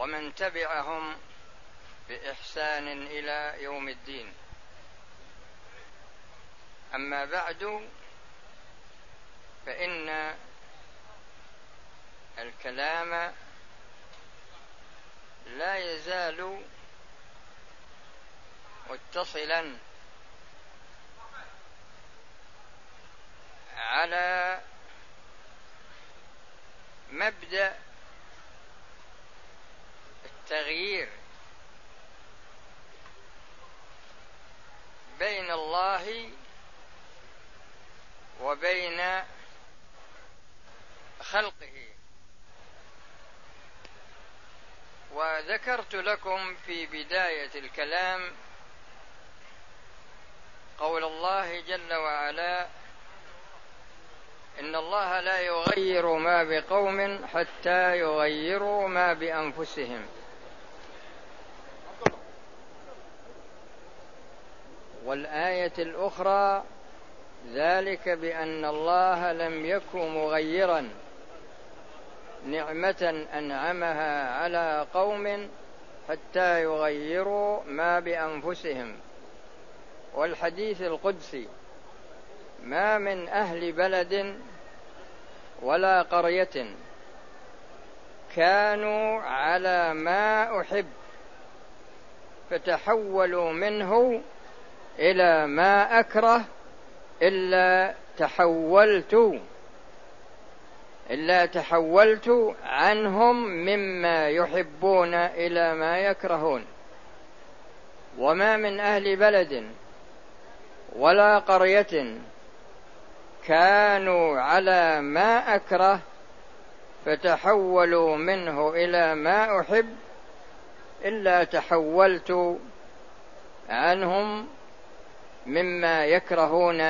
ومن تبعهم بإحسان إلى يوم الدين. أما بعد فإن الكلام لا يزال متصلا على مبدأ التغيير بين الله وبين خلقه. وذكرت لكم في بداية الكلام قول الله جل وعلا إن الله لا يغير ما بقوم حتى يغيروا ما بأنفسهم. والآية الأخرى ذلك بأن الله لم يكن مغيرا نعمة أنعمها على قوم حتى يغيروا ما بأنفسهم. والحديث القدسي ما من أهل بلد ولا قرية كانوا على ما أحب فتحولوا منه إلى ما أكره إلا تحولت إلا تحولت عنهم مما يحبون إلى ما يكرهون. وما من أهل بلد ولا قرية كانوا على ما أكره فتحولوا منه إلى ما أحب إلا تحولت عنهم مما يكرهون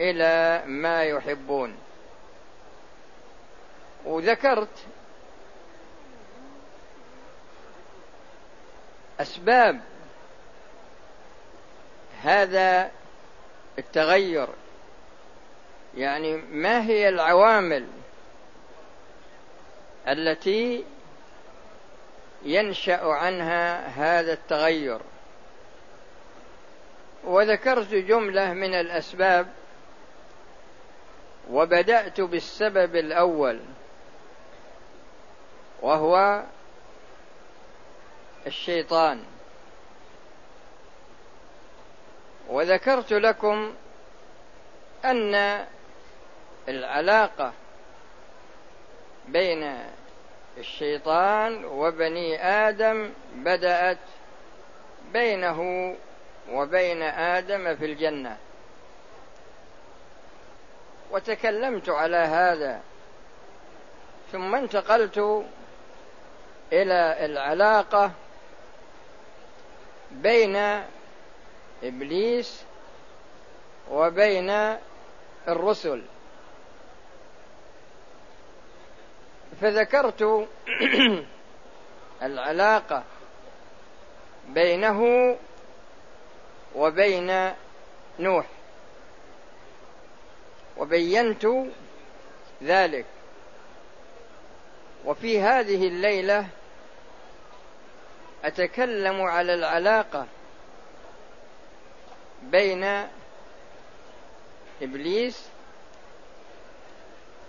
إلى ما يحبون. وذكرت أسباب هذا التغير. يعني ما هي العوامل التي ينشأ عنها هذا التغير؟ وذكرت جملة من الأسباب وبدأت بالسبب الأول وهو الشيطان. وذكرت لكم أن العلاقة بين الشيطان وبني آدم بدأت بينه وبين آدم في الجنة. وتكلمت على هذا ثم انتقلت إلى العلاقة بين إبليس وبين الرسل. فذكرت العلاقة بينه وبين نوح. وبينت ذلك. وفي هذه الليلة أتكلم على العلاقة بين إبليس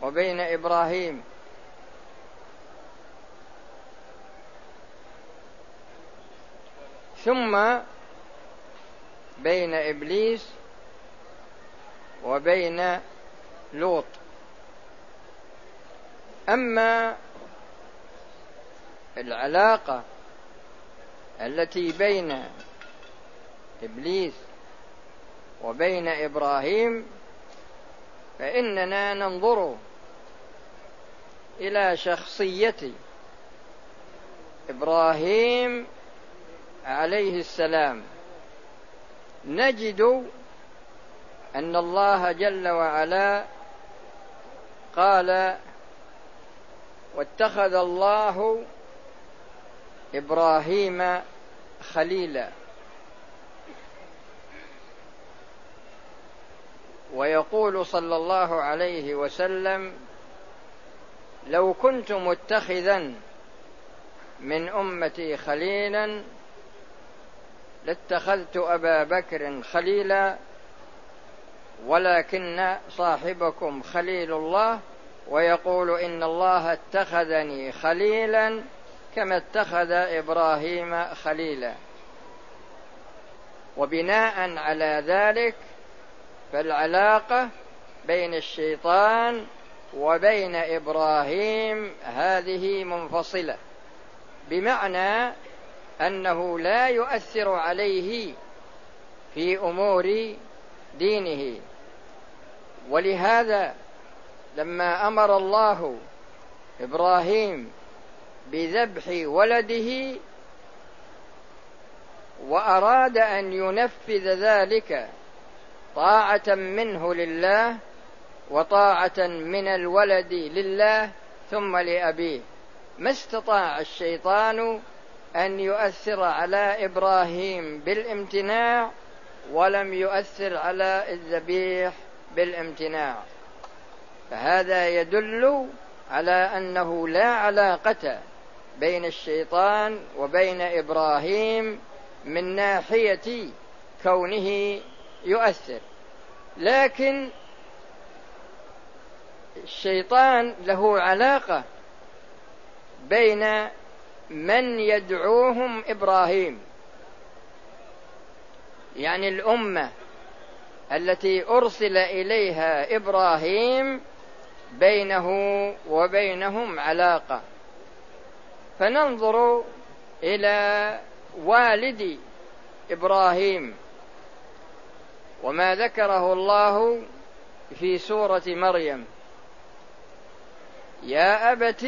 وبين إبراهيم. ثم بين إبليس وبين لوط. أما العلاقة التي بين إبليس وبين إبراهيم فإننا ننظر إلى شخصية إبراهيم عليه السلام. نجد أن الله جل وعلا قال واتخذ الله إبراهيم خليلا. ويقول صلى الله عليه وسلم لو كنت متخذا من أمتي خليلا لاتخذت أبا بكر خليلا ولكن صاحبكم خليل الله ويقول إن الله اتخذني خليلا كما اتخذ إبراهيم خليلا. وبناء على ذلك فالعلاقة بين الشيطان وبين إبراهيم هذه منفصلة. بمعنى أنه لا يؤثر عليه في أمور دينه. ولهذا لما أمر الله إبراهيم بذبح ولده وأراد أن ينفذ ذلك طاعة منه لله وطاعة من الولد لله ثم لأبيه ما استطاع الشيطان أن يؤثر على إبراهيم بالامتناع ولم يؤثر على الذبيح بالامتناع. فهذا يدل على أنه لا علاقة بين الشيطان وبين إبراهيم من ناحية كونه يؤثر. لكن الشيطان له علاقة بين من يدعوهم إبراهيم. يعني الأمة التي أرسل إليها إبراهيم بينه وبينهم علاقة. فننظر إلى والد إبراهيم وما ذكره الله في سورة مريم. يا ابت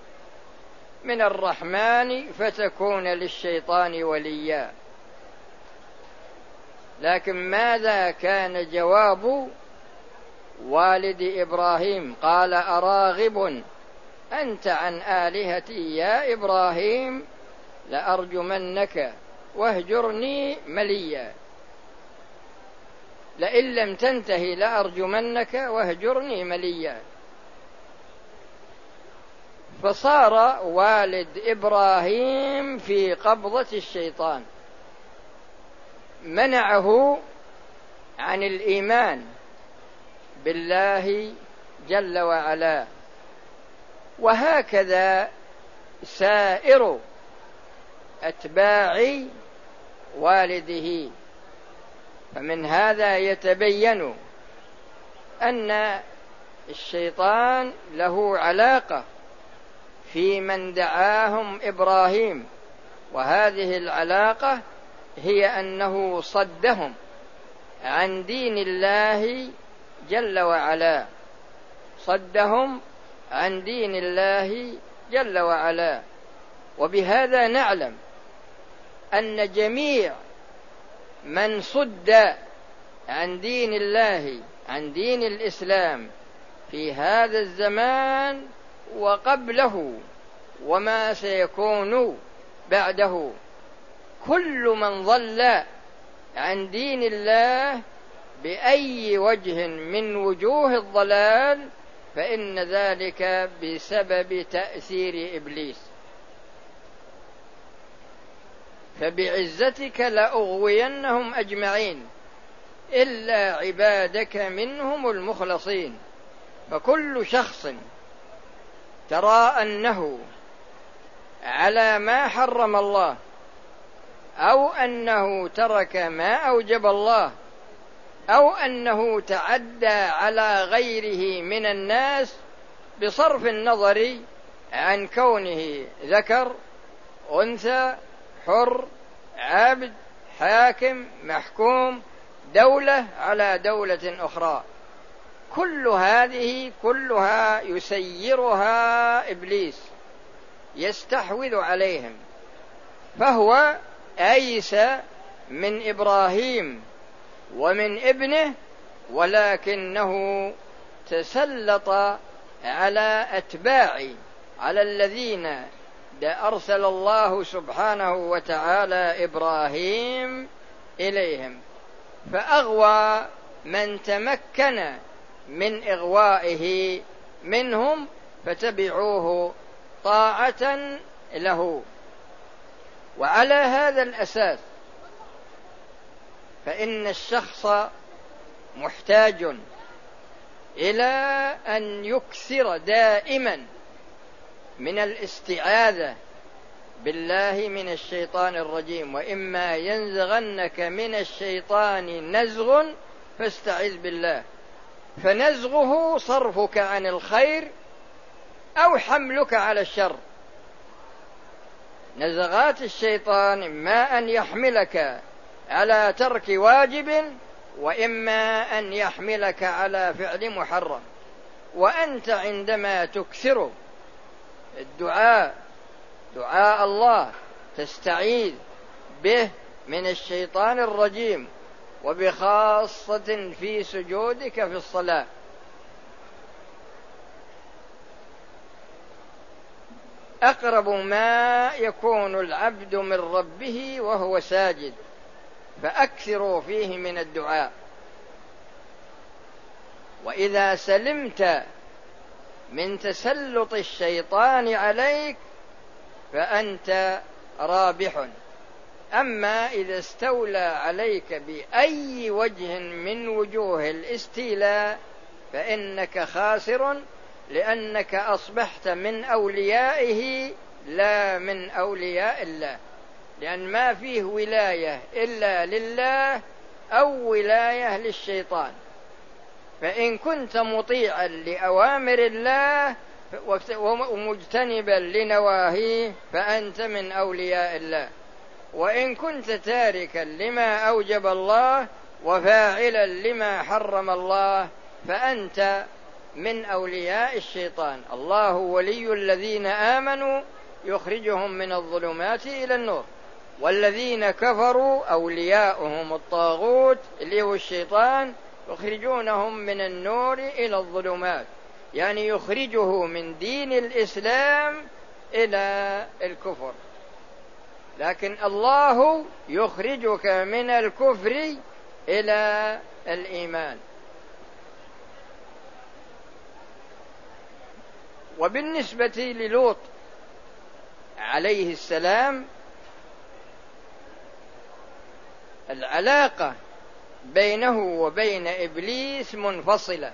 من الرحمن فتكون للشيطان وليا. لكن ماذا كان جواب والد إبراهيم؟ قال أراغب أنت عن آلهتي يا إبراهيم لأرجمنك واهجرني مليا. لئن لم تنتهي لأرجمنك واهجرني مليا. فصار والد إبراهيم في قبضة الشيطان. منعه عن الإيمان بالله جل وعلا. وهكذا سائر أتباع والده. فمن هذا يتبين أن الشيطان له علاقة في من دعاهم إبراهيم. وهذه العلاقة هي أنه صدهم عن دين الله جل وعلا. صدهم عن دين الله جل وعلا. وبهذا نعلم أن جميع من صد عن دين الله عن دين الإسلام في هذا الزمان وقبله. وما سيكون بعده. كل من ضل عن دين الله بأي وجه من وجوه الضلال فإن ذلك بسبب تأثير إبليس. فبعزتك لأغوينهم أجمعين إلا عبادك منهم المخلصين. فكل شخص ترى أنه على ما حرم الله أو أنه ترك ما أوجب الله أو أنه تعدى على غيره من الناس بصرف النظر عن كونه ذكر أنثى حر عبد حاكم محكوم دولة على دولة أخرى. كل هذه كلها يسيرها إبليس. يستحوذ عليهم. فهو أيس من إبراهيم ومن ابنه ولكنه تسلط على أتباع على الذين أرسل الله سبحانه وتعالى إبراهيم إليهم. فأغوى من تمكن من إغوائه منهم فتبعوه طاعة له. وعلى هذا الأساس فإن الشخص محتاج إلى أن يكثر دائما من الاستعاذة بالله من الشيطان الرجيم. وإما ينزغنك من الشيطان نزغ فاستعذ بالله. فنزغه صرفك عن الخير أو حملك على الشر. نزغات الشيطان إما أن يحملك على ترك واجب وإما أن يحملك على فعل محرم. وأنت عندما تكثر الدعاء دعاء الله تستعيذ به من الشيطان الرجيم وبخاصة في سجودك في الصلاة. أقرب ما يكون العبد من ربه وهو ساجد فأكثروا فيه من الدعاء. وإذا سلمت من تسلط الشيطان عليك فأنت رابح. أما إذا استولى عليك بأي وجه من وجوه الاستيلاء فإنك خاسر لأنك أصبحت من أوليائه لا من أولياء الله. لأن ما فيه ولاية إلا لله أو ولاية للشيطان. فإن كنت مطيعا لأوامر الله ومجتنبا لنواهيه فأنت من أولياء الله. وإن كنت تاركا لما أوجب الله وفاعلا لما حرم الله فأنت من أولياء الشيطان. الله ولي الذين آمنوا يخرجهم من الظلمات إلى النور. والذين كفروا أولياؤهم الطاغوت اللي هو الشيطان يخرجونهم من النور إلى الظلمات. يعني يخرجه من دين الإسلام إلى الكفر. لكن الله يخرجك من الكفر إلى الإيمان. وبالنسبة للوط عليه السلام العلاقة بينه وبين إبليس منفصلة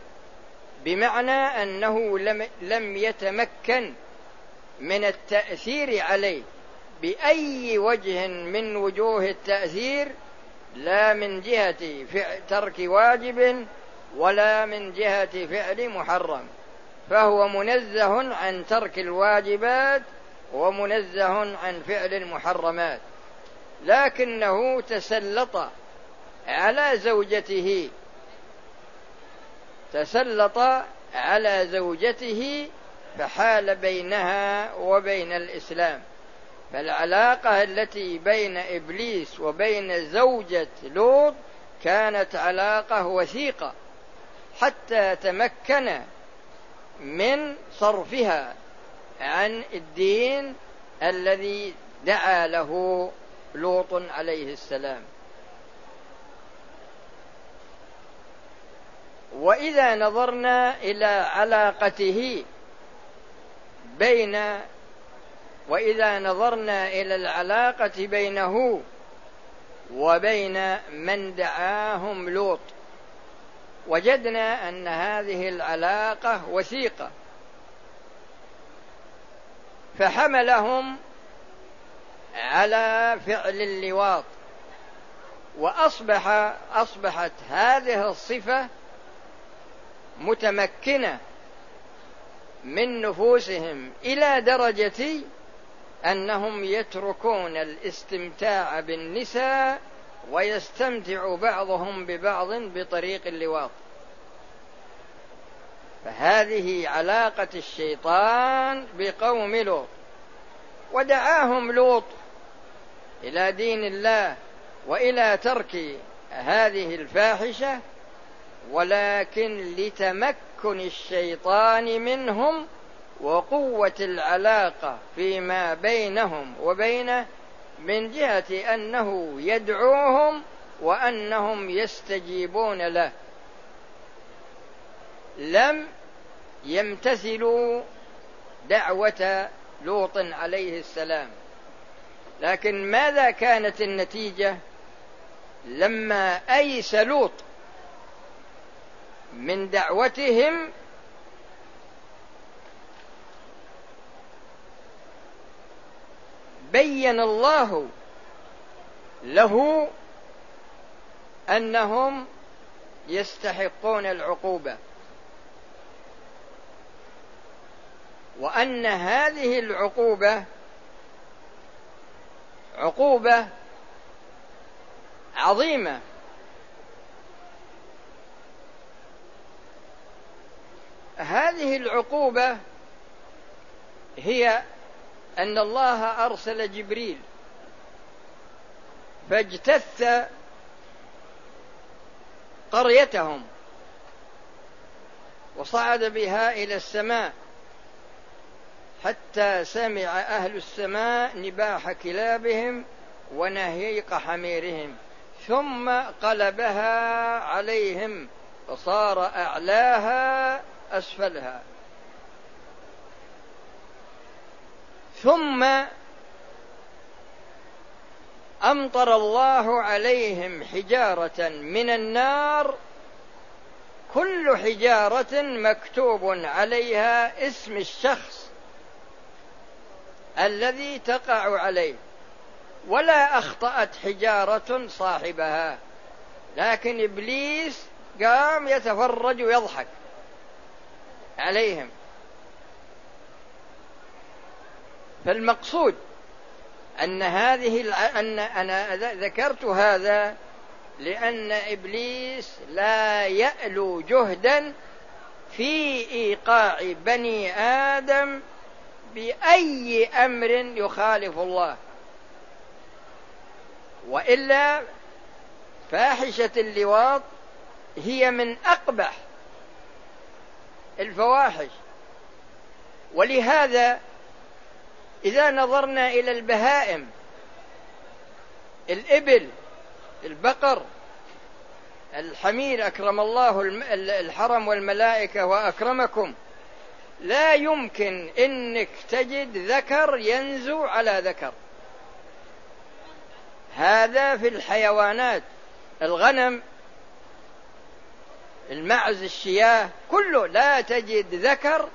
بمعنى أنه لم, لم يتمكن من التأثير عليه بأي وجه من وجوه التأثير لا من جهة ترك واجب ولا من جهة فعل محرم. فهو منزه عن ترك الواجبات ومنزه عن فعل المحرمات. لكنه تسلط على زوجته تسلط على زوجته فحال بينها وبين الإسلام. فالعلاقة التي بين إبليس وبين زوجة لوط كانت علاقة وثيقة حتى تمكن من صرفها عن الدين الذي دعا له لوط عليه السلام. وإذا نظرنا إلى علاقته بين وإذا نظرنا إلى العلاقة بينه وبين من دعاهم لوط وجدنا أن هذه العلاقة وثيقة. فحملهم على فعل اللواط واصبح أصبحت هذه الصفة متمكنة من نفوسهم إلى درجة أنهم يتركون الاستمتاع بالنساء ويستمتع بعضهم ببعض بطريق اللواط. فهذه علاقة الشيطان بقوم لوط ودعاهم لوط إلى دين الله وإلى ترك هذه الفاحشة ولكن لتمكن الشيطان منهم وقوة العلاقة فيما بينهم وبينه من جهة أنه يدعوهم وأنهم يستجيبون له. لم يمتثلوا دعوة لوط عليه السلام. لكن ماذا كانت النتيجة لما أيس لوط من دعوتهم بين الله له أنهم يستحقون العقوبة. وأن هذه العقوبة عقوبة عظيمة. هذه العقوبة هي أن الله أرسل جبريل فاجتث قريتهم وصعد بها إلى السماء حتى سمع أهل السماء نباح كلابهم ونهيق حميرهم ثم قلبها عليهم فصار أعلاها أسفلها. ثم أمطر الله عليهم حجارة من النار كل حجارة مكتوب عليها اسم الشخص الذي تقع عليه ولا أخطأت حجارة صاحبها. لكن إبليس قام يتفرج ويضحك عليهم. فالمقصود أن هذه أن أنا ذكرت هذا لأن إبليس لا يألو جهدا في إيقاع بني آدم بأي أمر يخالف الله. وإلا فاحشة اللواط هي من أقبح الفواحش. ولهذا إذا نظرنا إلى البهائم الإبل البقر الحمير أكرم الله الحرم والملائكة وأكرمكم لا يمكن إنك تجد ذكر ينزو على ذكر. هذا في الحيوانات الغنم المعز الشياه كله لا تجد ذكر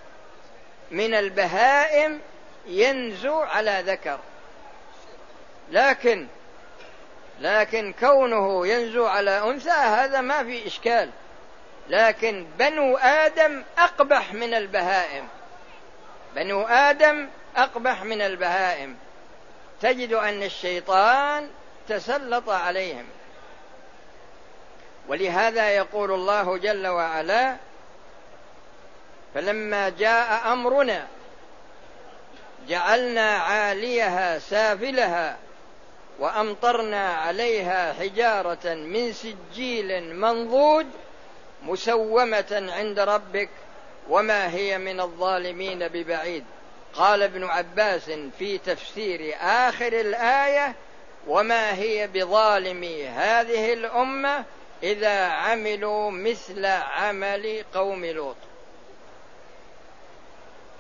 من البهائم ينزو على ذكر. لكن لكن كونه ينزو على أنثى هذا ما في إشكال. لكن بنو آدم أقبح من البهائم. بنو آدم أقبح من البهائم. تجد أن الشيطان تسلط عليهم. ولهذا يقول الله جل وعلا فلما جاء أمرنا جعلنا عاليها سافلها وأمطرنا عليها حجارة من سجيل منضود مسومة عند ربك وما هي من الظالمين ببعيد. قال ابن عباس في تفسير آخر الآية وما هي بظالم هذه الأمة إذا عملوا مثل عمل قوم لوط.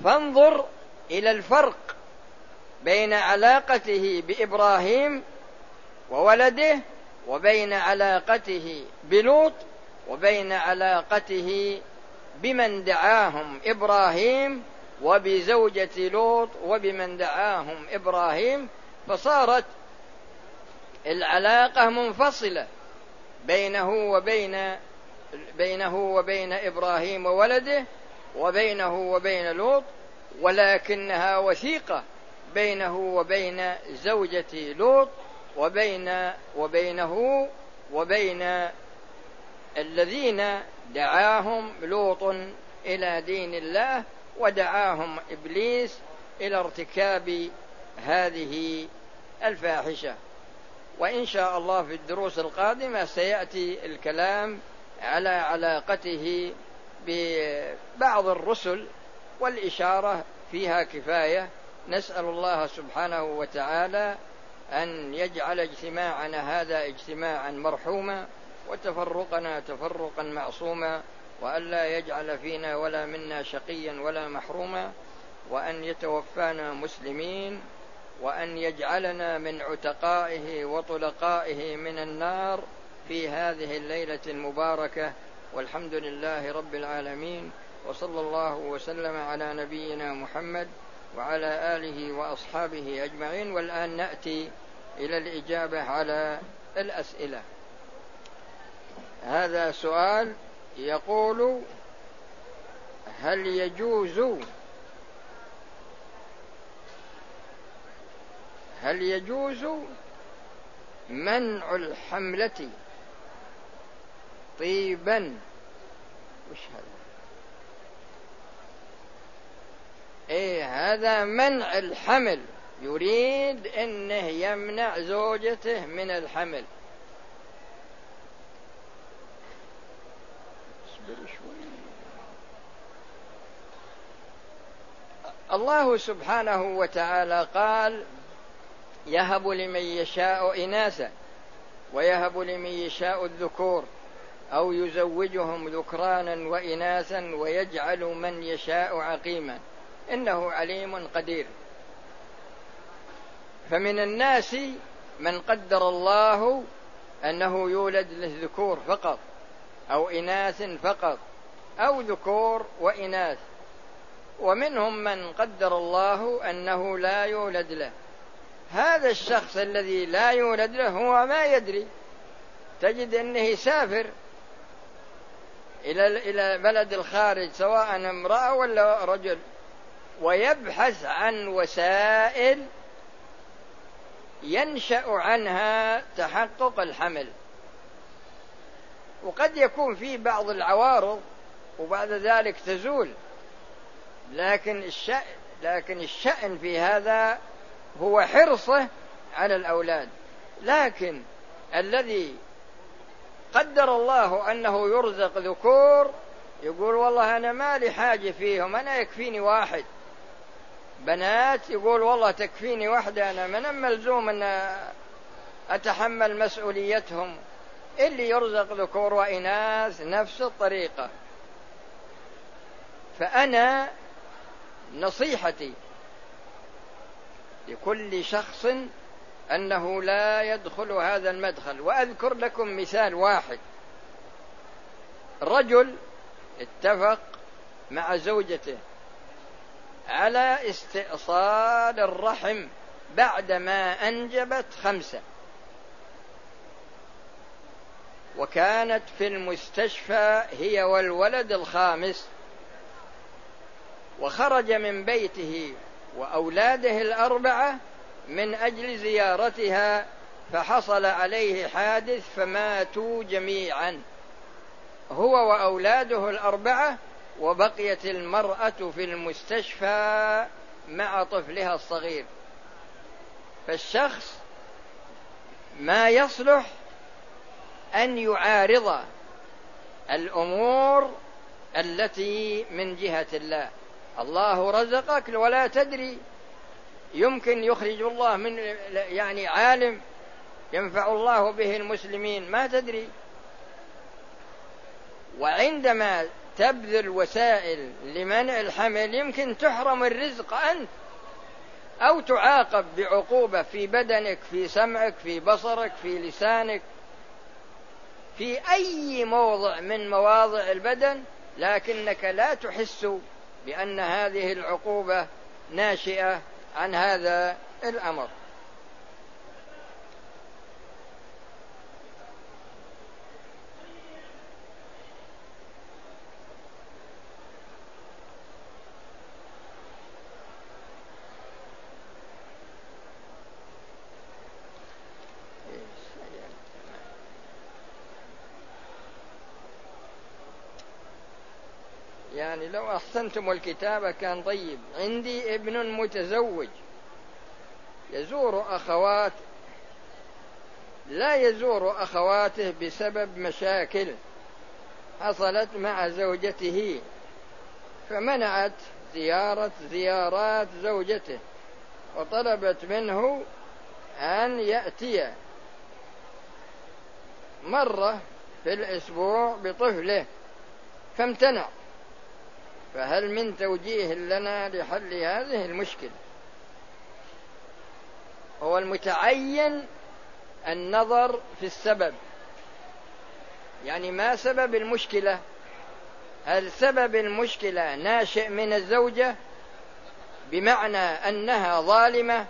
فانظر إلى الفرق بين علاقته بإبراهيم وولده وبين علاقته بلوط وبين علاقته بمن دعاهم إبراهيم وبزوجة لوط وبمن دعاهم إبراهيم فصارت العلاقة منفصلة بينه وبين بينه وبين إبراهيم وولده وبينه وبين لوط ولكنها وثيقة بينه وبين زوجة لوط وبين وبينه وبين الذين دعاهم لوط إلى دين الله ودعاهم إبليس إلى ارتكاب هذه الفاحشة. وإن شاء الله في الدروس القادمة سيأتي الكلام على علاقته ببعض الرسل والإشارة فيها كفاية. نسأل الله سبحانه وتعالى أن يجعل اجتماعنا هذا اجتماعا مرحوما وتفرقنا تفرقا معصوما وألا يجعل فينا ولا منا شقيا ولا محروما وأن يتوفانا مسلمين وأن يجعلنا من عتقائه وطلقائه من النار في هذه الليلة المباركة. والحمد لله رب العالمين. وصلى الله وسلم على نبينا محمد وعلى آله وأصحابه أجمعين. والآن نأتي إلى الإجابة على الأسئلة. هذا سؤال يقول هل يجوز هل يجوز منع الحملة طيبا؟ وش هذا؟ إيه هذا منع الحمل. يريد إنه يمنع زوجته من الحمل. الله سبحانه وتعالى قال يهب لمن يشاء إناثا ويهب لمن يشاء الذكور أو يزوجهم ذكرانا وإناثا ويجعل من يشاء عقيما. إنه عليم قدير. فمن الناس من قدر الله أنه يولد له ذكور فقط أو إناث فقط أو ذكور وإناث. ومنهم من قدر الله أنه لا يولد له. هذا الشخص الذي لا يولد له هو ما يدري. تجد إنه يسافر إلى إلى بلد الخارج سواء امرأة ولا رجل. ويبحث عن وسائل ينشأ عنها تحقق الحمل. وقد يكون في بعض العوارض وبعد ذلك تزول لكن الشأن لكن الشأن في هذا هو حرصه على الأولاد. لكن الذي قدر الله أنه يرزق ذكور يقول والله أنا ما لي حاجة فيهم أنا يكفيني واحد. بنات يقول والله تكفيني واحدة أنا من ملزوم أن أتحمل مسؤوليتهم؟ اللي يرزق ذكور وإناث نفس الطريقة. فأنا نصيحتي لكل شخص أنه لا يدخل هذا المدخل. وأذكر لكم مثال واحد. رجل اتفق مع زوجته. على استئصال الرحم بعدما أنجبت خمسة. وكانت في المستشفى هي والولد الخامس وخرج من بيته وأولاده الأربعة من أجل زيارتها فحصل عليه حادث فماتوا جميعا. هو وأولاده الأربعة وبقيت المرأة في المستشفى مع طفلها الصغير. فالشخص ما يصلح أن يعارض الأمور التي من جهة الله. الله رزقك ولا تدري. يمكن يخرج الله من يعني عالم ينفع الله به المسلمين ما تدري. وعندما تبذل وسائل لمنع الحمل يمكن تحرم الرزق أنت أو تعاقب بعقوبة في بدنك في سمعك في بصرك في لسانك في أي موضع من مواضع البدن لكنك لا تحس بأن هذه العقوبة ناشئة عن هذا الأمر. يعني لو أحسنتم الكتابة كان طيب. عندي ابن متزوج. يزور أخوات. لا يزور أخواته بسبب مشاكل. حصلت مع زوجته. فمنعت زيارة زيارات زوجته. وطلبت منه أن يأتي. مرة في الأسبوع بطفله. فامتنع. فهل من توجيه لنا لحل هذه المشكلة؟ هو المتعين النظر في السبب. يعني ما سبب المشكلة؟ هل سبب المشكلة ناشئ من الزوجة بمعنى أنها ظالمة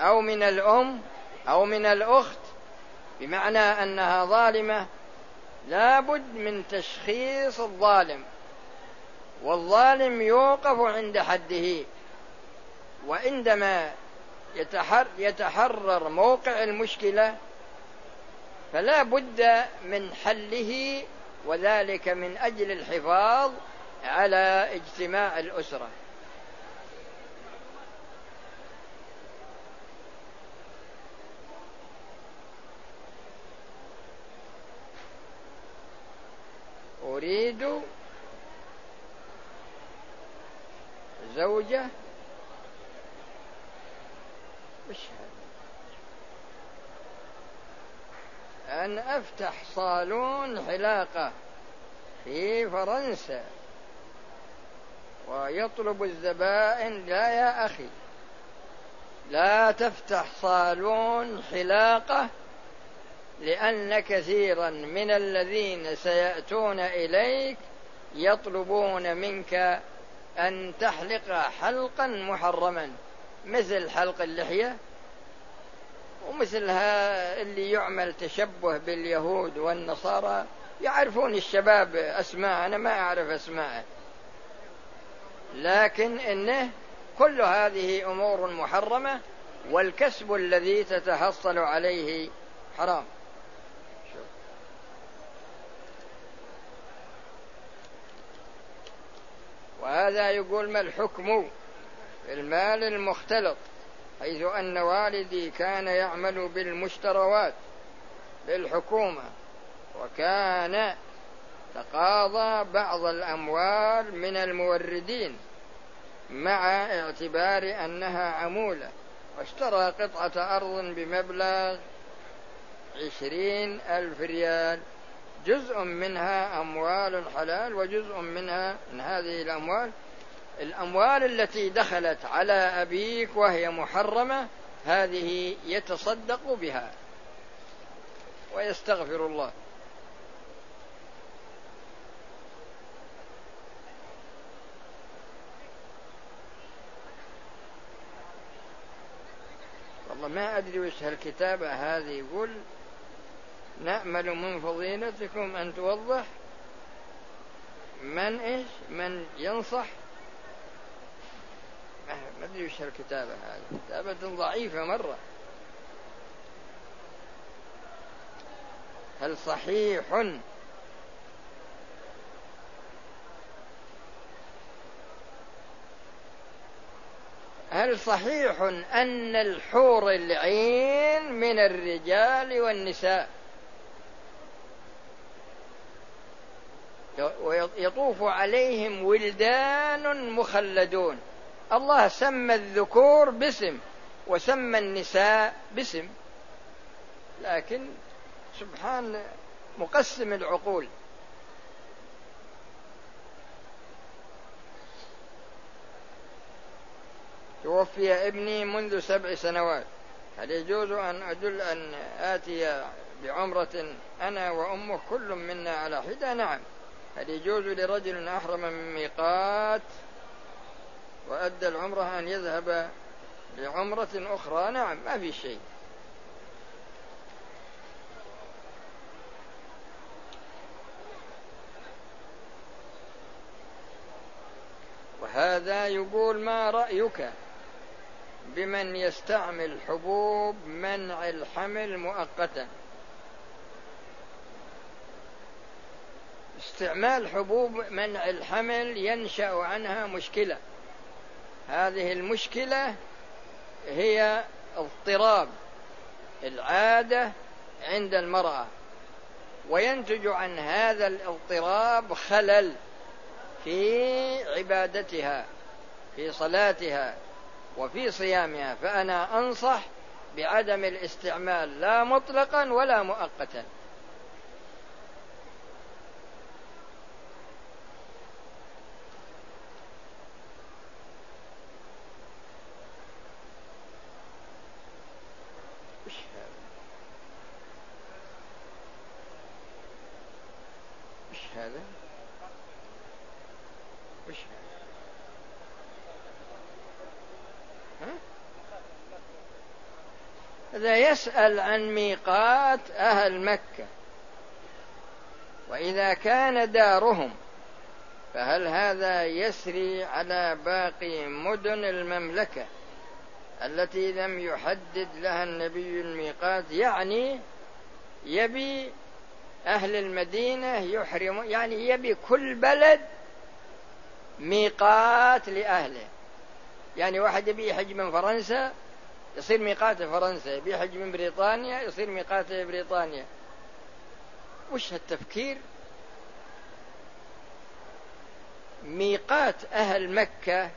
أو من الأم أو من الأخت بمعنى أنها ظالمة؟ لابد من تشخيص الظالم. والظالم يوقف عند حده. وعندما يتحرر موقع المشكلة فلا بد من حله وذلك من أجل الحفاظ على اجتماع الأسرة. أريد زوجة. وش أن أفتح صالون حلاقة في فرنسا. ويطلب الزبائن لا يا أخي لا تفتح صالون حلاقة لأن كثيرا من الذين سيأتون إليك يطلبون منك أن تحلق حلقا محرما مثل حلق اللحية ومثلها اللي يعمل تشبه باليهود والنصارى. يعرفون الشباب أسماء أنا ما أعرف أسماء لكن إنه كل هذه أمور محرمة والكسب الذي تتحصل عليه حرام. وهذا يقول ما الحكم في المال المختلط حيث أن والدي كان يعمل بالمشتروات للحكومة وكان تقاضى بعض الأموال من الموردين مع اعتبار أنها عمولة واشترى قطعة أرض بمبلغ عشرين ألف ريال. جزء منها أموال حلال وجزء منها من هذه الأموال. الأموال التي دخلت على أبيك وهي محرمة هذه يتصدق بها ويستغفر الله. والله ما أدري وش هالكتابة هذه يقول نأمل من فضيلتكم أن توضح من إيش من ينصح؟ ما أدري وش الكتابة هذه. كتابة ضعيفة مرة. هل صحيح؟ هل صحيح أن الحور العين من الرجال والنساء؟ ويطوف عليهم ولدان مخلدون. الله سمى الذكور باسم وسمى النساء باسم. لكن سبحان مقسم العقول. توفي ابني منذ سبع سنوات. هل يجوز أن أدل أن آتي بعمرة أنا وأمه كل منا على حدة؟ نعم. هل يجوز لرجل أحرم من ميقات وأدى العمرة أن يذهب لعمرة أخرى. نعم ما في شيء. وهذا يقول ما رأيك بمن يستعمل حبوب منع الحمل مؤقتا؟ استعمال حبوب منع الحمل ينشأ عنها مشكلة. هذه المشكلة هي اضطراب العادة عند المرأة وينتج عن هذا الاضطراب خلل في عبادتها في صلاتها وفي صيامها. فأنا أنصح بعدم الاستعمال لا مطلقا ولا مؤقتا. هذا؟ يسأل عن ميقات أهل مكة. وإذا كان دارهم فهل هذا يسري على باقي مدن المملكة التي لم يحدد لها النبي الميقات؟ يعني يبي أهل المدينة يحرم يعني يبي كل بلد ميقات لأهله. يعني واحد يبي يحج من فرنسا يصير ميقاته فرنسا بيحج من بريطانيا يصير ميقاته بريطانيا وش هالتفكير؟ ميقات أهل مكة